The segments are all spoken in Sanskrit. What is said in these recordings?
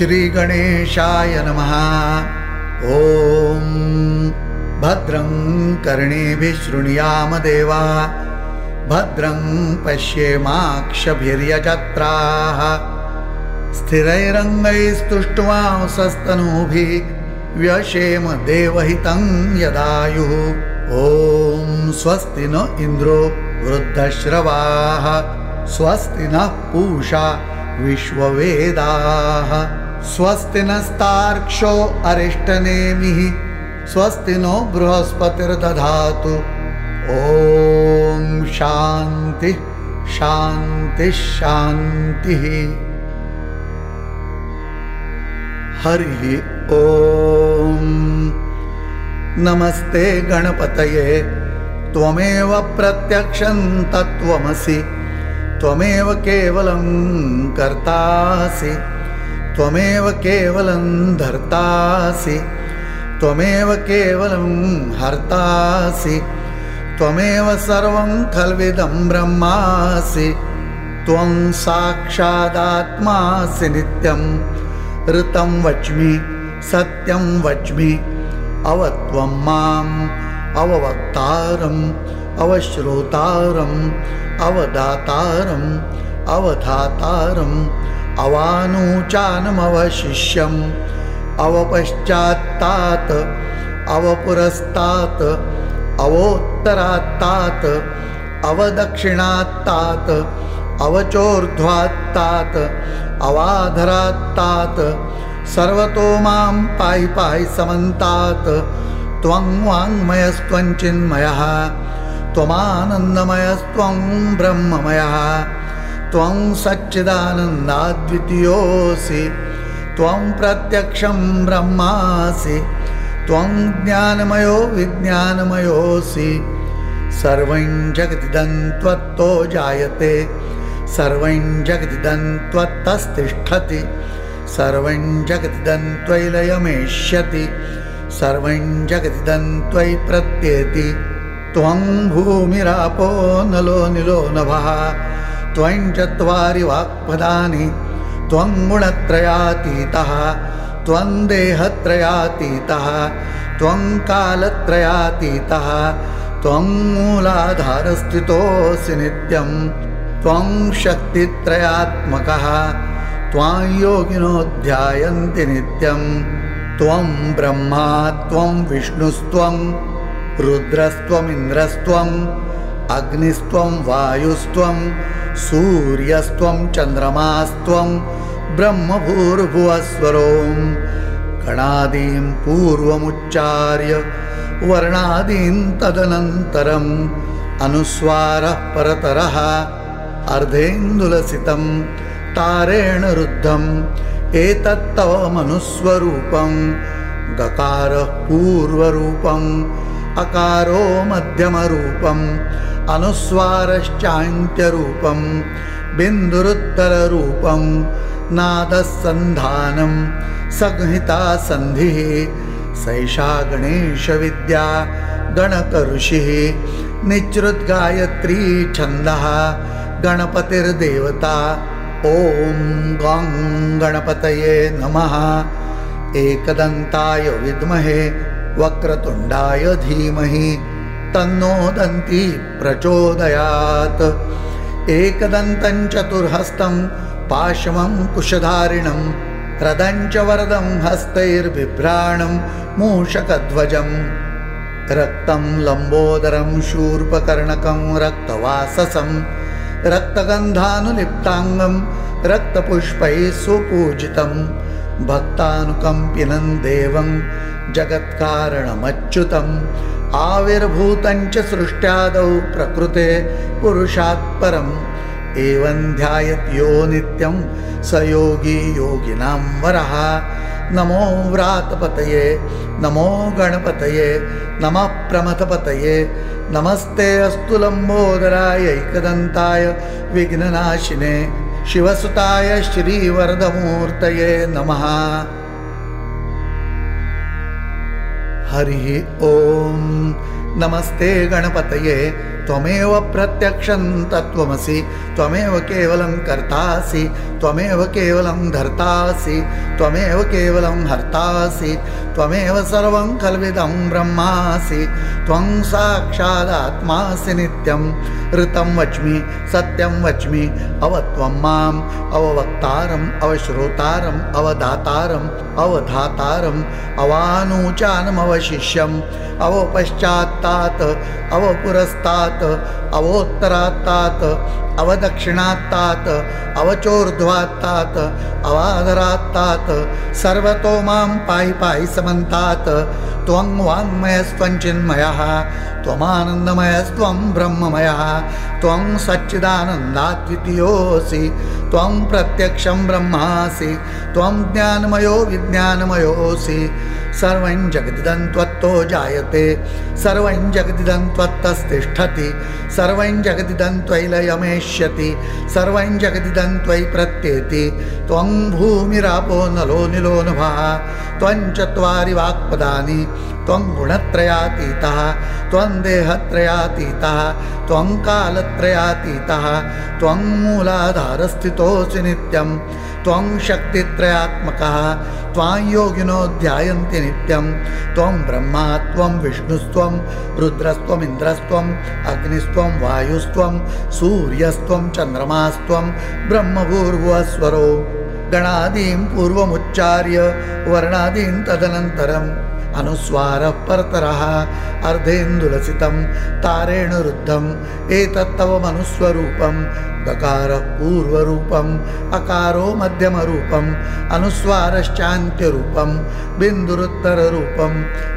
श्रीगणेशाय नमः। ॐ भद्रं कर्णेभिः शृणुयामदेवा भद्रं पश्येमाक्षभिर्यजत्राः। स्थिरैरङ्गैस्तुष्ट्वांसस्तनूभिः व्यशेम देवहितं यदायुः। ॐ स्वस्ति न इन्द्रो वृद्धश्रवाः। स्वस्ति नः पूषा विश्ववेदाः स्वस्ति नस्तार्क्ष्यो अरिष्टनेमिः स्वस्ति नो बृहस्पतिर्दधातु। ॐ शान्तिः शान्तिः शान्तिः। हरिः ॐ। नमस्ते गणपतये। त्वमेव प्रत्यक्षं तत्त्वमसि। त्वमेव केवलं कर्तासि त्वमेव केवलं धर्तासि त्वमेव केवलं हर्तासि त्वमेव सर्वं खल्विदं ब्रह्मासि त्वं साक्षादात्मासि नित्यं ऋतं वच्मि सत्यं वच्मि अवत्वं माम् अववक्तारम् अवश्रोतारम् अवदातारम् अवधातारम् अवानूचानमवशिष्यम्। अवपश्चात्तात् अवपुरस्तात् अवोत्तरात्तात् अवदक्षिणात्तात् अवचोर्ध्वात्तात् अवाधरात्तात् सर्वतो मां पाहि पाहि समन्तात् त्वं वाङ्मयस्त्वञ्चिन्मयः त्वमानन्दमयस्त्वं ब्रह्ममयः त्वं सच्चिदानन्दाद्वितीयोऽसि त्वं प्रत्यक्षं ब्रह्मासि त्वं ज्ञानमयो विज्ञानमयोऽसि। सर्वं जगदिदं त्वत्तो जायते सर्वं जगदिदं त्वत्तस्तिष्ठति सर्वं जगदिदं त्वयिलयमेष्यति सर्वं जगदिदं त्वयि प्रत्येति। त्वं भूमिरापो नलो निलो नभः त्वं चत्वारि वाक्पदानि त्वं गुणत्रयातीतः त्वं देहत्रयातीतः त्वं कालत्रयातीतः त्वं मूलाधारस्थितोऽसि नित्यं त्वं शक्तित्रयात्मकः त्वां योगिनो ध्यायन्ति नित्यं त्वं ब्रह्मा त्वं विष्णुस्त्वं रुद्रस्त्वमिन्द्रस्त्वम् अग्निस्त्वं वायुस्त्वं सूर्यस्त्वं चन्द्रमास्त्वं ब्रह्मभूर्भुवस्वरों गणादीं पूर्वमुच्चार्य वर्णादीन् तदनन्तरम् अनुस्वारः परतरः अर्धेन्दुलसितं तारेण रुद्धम् एतत्तव मनुस्वरूपं गकारः पूर्वरूपम् अकारो मध्यमरूपम् अनुस्वारश्चान्त्यरूपं बिन्दुरुत्तररूपं नादस्सन्धानं संहिता सन्धिः सैषा गणेशविद्या गणकऋषिः निःसृद्गायत्री छन्दः गणपतिर्देवता ॐ गं गणपतये नमः। एकदन्ताय विद्महे वक्रतुण्डाय धीमहि तन्नो दन्ती प्रचोदयात्। एकदन्तं चतुर्हस्तं पाशमं कुशधारिणं रदञ्च वरदं हस्तैर्बिभ्राणं मूषकध्वजं। रक्तं लम्बोदरं शूर्पकर्णकं रक्तवाससं रक्तगन्धानुलिप्ताङ्गं रक्तपुष्पैः सुपूजितं। भक्तानुकम्पिनं देवं जगत्कारणमच्युतम् आविर्भूतञ्च सृष्ट्यादौ प्रकृते पुरुषात् परम्। एवं ध्यायत् यो नित्यं स योगी योगिनां वरः। नमो व्रातपतये नमो गणपतये नमः प्रमथपतये नमस्ते अस्तु लम्बोदराय एकदन्ताय विघ्ननाशिने शिवसुताय श्रीवरदमूर्तये नमः हरिः ॐ नमस्ते गणपतये त्वमेव प्रत्यक्षं तत्त्वमसि, त्वमेव केवलं कर्तासि, त्वमेव केवलं धर्तासि, त्वमेव केवलं हर्तासि, त्वमेव सर्वं कल्विदं ब्रह्मासि, त्वं साक्षादात्मासि नित्यं, ऋतं वच्मि, सत्यं वच्मि अव त्वं माम् अववक्तारम् अवश्रोतारम् अवधातारम् अवधातारम् अवानूचानमवशिष्यम्, अवपश्चात्तात्, अवपुरस्तात् अवोत्तरात्तात् अवदक्षिणात्तात् अवचोर्ध्वात्तात् अवादरात्तात् सर्वतो मां पाहि पाहि समन्तात् त्वं वाङ्मयस्त्वञ्चिन्मयः त्वमानन्दमयस्त्वं ब्रह्ममयः त्वं सच्चिदानन्दाद्वितीयोऽसि त्वं प्रत्यक्षं ब्रह्मासि त्वं ज्ञानमयो विज्ञानमयोऽसि सर्वं जगदिदं त्वत्तो जायते सर्वं जगदिदं त्वत्तस्तिष्ठति सर्वं जगदिदं सर्वं जगदिदं त्वयि प्रत्येति। त्वं भूमिरापो नलो निलोनुभः त्वं चत्वारि वाक्पदानि त्वं गुणत्रयातीतः त्वं देहत्रयातीतः त्वं कालत्रयातीतः त्वं मूलाधारस्थितोऽसि नित्यं त्वं शक्तित्रयात्मकः त्वां योगिनो ध्यायन्ति नित्यं त्वं ब्रह्मा त्वं विष्णुस्त्वं रुद्रस्त्वमिन्द्रस्त्वम् अग्निस्त्वं वायुस्त्वं सूर्यस्त्वं चन्द्रमास्त्वं ब्रह्मभूर्भुवस्वरो गणादीं पूर्वमुच्चार्य वर्णादीन् तदनन्तरम् अनुस्वारः परतरः अर्धेन्दुलसितं तारेण रुद्धम् एतत्तव मनुस्वरूपं गकारः पूर्वरूपम् अकारो मध्यमरूपम् अनुस्वारश्चान्त्यरूपं बिन्दुरुत्तररूपं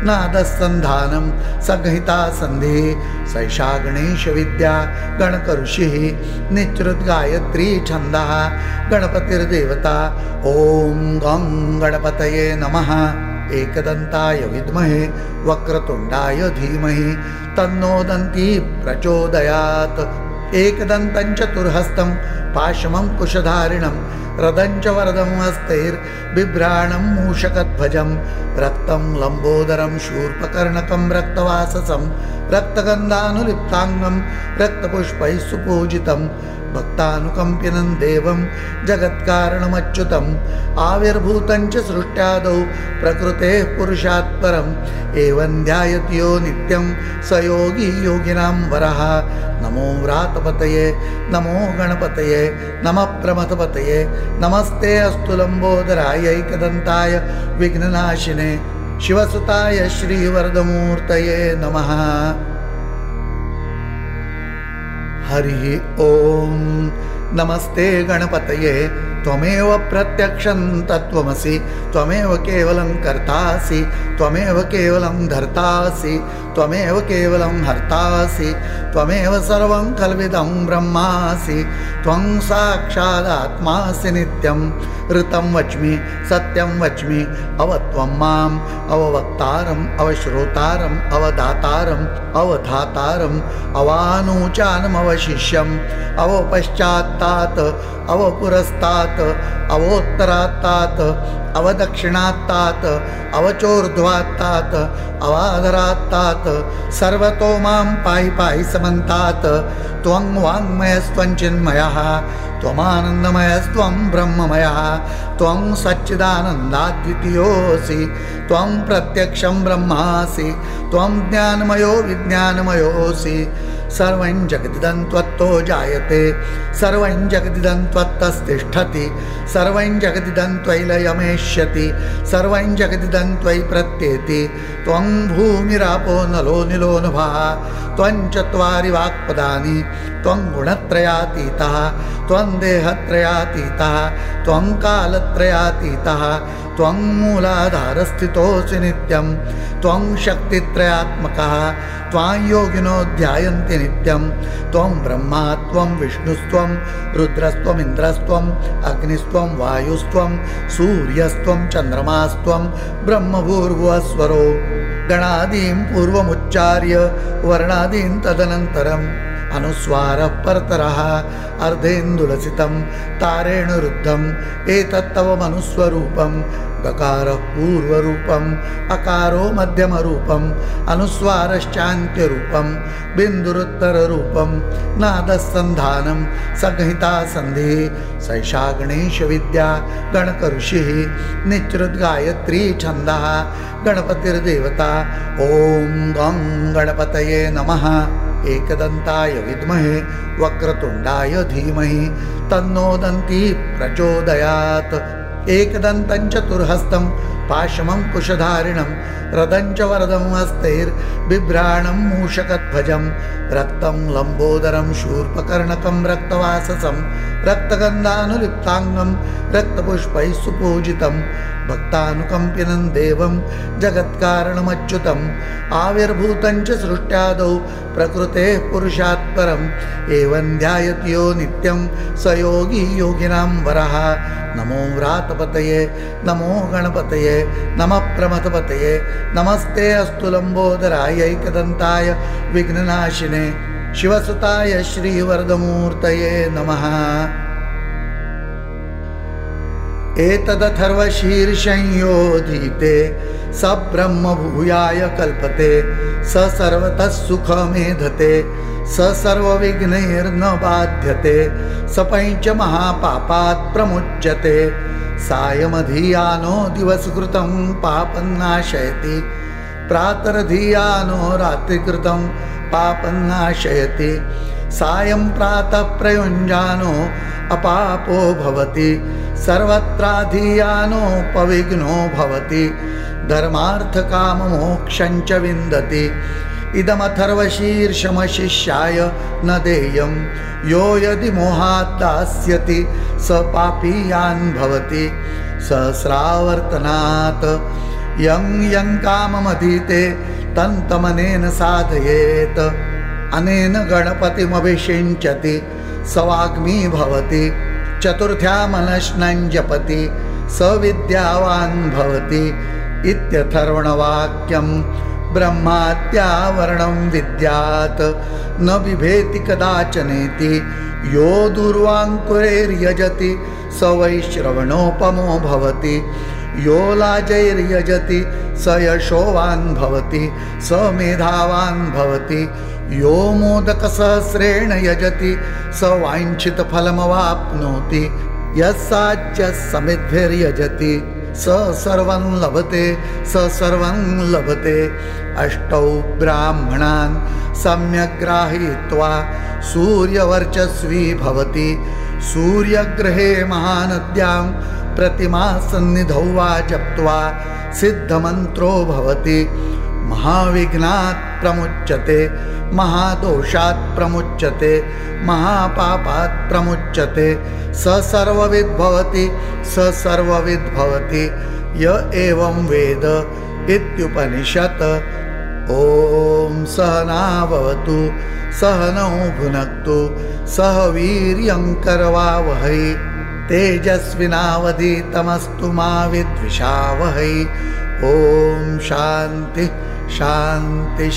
नादस्सन्धानं सघहिता सन्धिः सैषा गणेशविद्या गणकऋषिः निचृद्गायत्री छन्दः गणपतिर्देवता ॐ गं गणपतये नमः एकदन्ताय विद्महे वक्रतुण्डाय धीमहि तन्नोदन्ती प्रचोदयात्। एकदन्तं चतुर्हस्तं पाशमं कुशधारिणं रदञ्च वरदं हस्तैर्बिभ्राणं मूषकध्वजं रक्तं लम्बोदरं शूर्पकर्णकं रक्तवाससं रक्तगन्धानुलिप्ताङ्गं रक्तपुष्पैः सुपूजितं भक्तानुकम्पिनं देवं जगत्कारणमच्युतम्। आविर्भूतं च सृष्ट्यादौ प्रकृतेः पुरुषात् परम्। एवं ध्यायति यो नित्यं स योगी योगिनां वरः। नमो व्रातपतये नमो गणपतये नमः प्रमथपतये। नमस्ते अस्तु लम्बोदरायैकदन्ताय विघ्ननाशिने। शिवसुताय श्रीवरदमूर्तये नमः हरिः ॐ नमस्ते गणपतये। त्वमेव प्रत्यक्षं तत्त्वमसि। त्वमेव केवलं कर्तासि। त्वमेव केवलं धर्तासि त्वमेव केवलं हर्तासि त्वमेव सर्वं कल्विदं ब्रह्मासि त्वं साक्षादात्मासि नित्यं। ऋतं वच्मि सत्यं वच्मि अव त्वं माम् अववक्तारम् अवश्रोतारम् अवदातारम् अवधातारम् अवानूचानमवशिष्यम् अवपश्चात्तात् अवपुरस्तात् अवोत्तरात्तात् अवदक्षिणात्तात् अवचोर्ध्वात्तात् अवादरात्तात् सर्वतो मां पाहि पाहि समन्तात् त्वं वाङ्मयस्त्वञ्चिन्मयः त्वमानन्दमयस्त्वं ब्रह्ममयः त्वं सच्चिदानन्दाद्वितीयोऽसि त्वं प्रत्यक्षं ब्रह्मासि त्वं ज्ञानमयो विज्ञानमयोऽसि सर्वं जगदिदं त्वत्तो जायते। सर्वं जगदिदं त्वत्तस्तिष्ठति सर्वं जगदिदं त्वयिलयमेष्यति सर्वं जगदिदं त्वयि प्रत्येति त्वं भूमिरापो नलो निलोनुभः त्वं चत्वारि वाक्पदानि त्वं गुणत्रयातीतः। त्वं देहत्रयातीतः। त्वं कालत्रयातीतः त्वं मूलाधारस्थितोऽसि नित्यं त्वं शक्तित्रयात्मकः त्वां योगिनो ध्यायन्ति नित्यं त्वं ब्रह्मा त्वं विष्णुस्त्वं रुद्रस्त्वमिन्द्रस्त्वम् अग्निस्त्वं वायुस्त्वं सूर्यस्त्वं चन्द्रमास्त्वं ब्रह्मभूर्भुवस्वरो गणादीं पूर्वमुच्चार्य वर्णादीन् तदनन्तरम् अनुस्वारः परतरः अर्धेन्दुलसितं तारेण रुद्धम् एतत्तव मनुस्वरूपं गकारः पूर्वरूपम् अकारो मध्यमरूपम् अनुस्वारश्चान्त्यरूपं बिन्दुरुत्तररूपं नादस्सन्धानं संहिता सन्धिः सैषा गणेशविद्या गणकऋषिः निचृद्गायत्री छन्दः गणपतिर्देवता। ॐ गं गणपतये नमः एकदन्ताय विद्महे वक्रतुण्डाय धीमहि तन्नोदन्ती प्रचोदयात्। एकदन्तं चतुर्हस्तं पाशमं कुशधारिणं रदञ्च वरदं हस्तैर्बिभ्राणं मूषकध्वजं रक्तं लम्बोदरं शूर्पकर्णकं रक्तवाससं रक्तगन्धानुलिप्ताङ्गं रक्तपुष्पैः सुपूजितं भक्तानुकम्पिनं देवं जगत्कारणमच्युतम् आविर्भूतं च सृष्ट्यादौ प्रकृतेः पुरुषात् परम्। एवं ध्यायति यो नित्यं स योगी योगिनां वरः। नमो व्रातपतये नमो गणपतये नमः प्रमथपतये। नमस्ते अस्तु लम्बोदरायैकदन्ताय विघ्ननाशिने। शिवसुताय श्रीवरदमूर्तये नमः एतदथर्वशीर्षंयोधीते स ब्रह्मभूयाय कल्पते स सर्वतः सुखमेधते स सर्वविघ्नैर्न बाध्यते स पञ्चमहापापात् प्रमुच्यते। सायमधीयानो दिवसकृतं पापन्नाशयति प्रातरधीयानो रात्रिकृतं पापन्नाशयति सायं प्रातः प्रयुञ्जानो अपापो भवति सर्वत्राधीयानोपविघ्नो भवति धर्मार्थकाममोक्षञ्च विन्दति। इदमथर्वशीर्षमशिष्याय न देयं यो यदि मोहात् दास्यति स पापीयान् भवति। सहस्रावर्तनात् यं यं काममधीते तन्तमनेन साधयेत्। अनेन गणपतिमभिषिञ्चति स वाग्मी भवति चतुर्थ्यामनश्नं जपति स विद्यावान् भवति इत्यथर्वणवाक्यं ब्रह्मात्यावरणं विद्यात्। न बिभेति कदाचनेति यो दुर्वाङ्कुरैर्यजति स वैश्रवणोपमो भवति। यो लाजैर्यजति स यशोवान् भवति स मेधावान् भवति यो मोदकसहस्रेण यजति स वाञ्छितफलमवाप्नोति यस्साच्य समिद्भिर्यजति स सर्वं लभते स सर्वं लभते। अष्टौ ब्राह्मणान् सम्यक् ग्राहयित्वा सूर्यवर्चस्वी भवति। सूर्यग्रहे महानद्यां प्रतिमासन्निधौ वा जप्त्वा सिद्धमन्त्रो भवति। महाविघ्नात् प्रमुच्यते महादोषात् प्रमुच्यते महापापात् प्रमुच्यते। स सर्वविद्भवति स सर्वविद्भवति य एवं वेद इत्युपनिषत्। ॐ सहनाभवतु सहनौ भुनक्तु सह वीर्यङ्करवावहै तेजस्विनावधीतमस्तु मा विद्विषावहै ॐ शान्तिः शान्तिः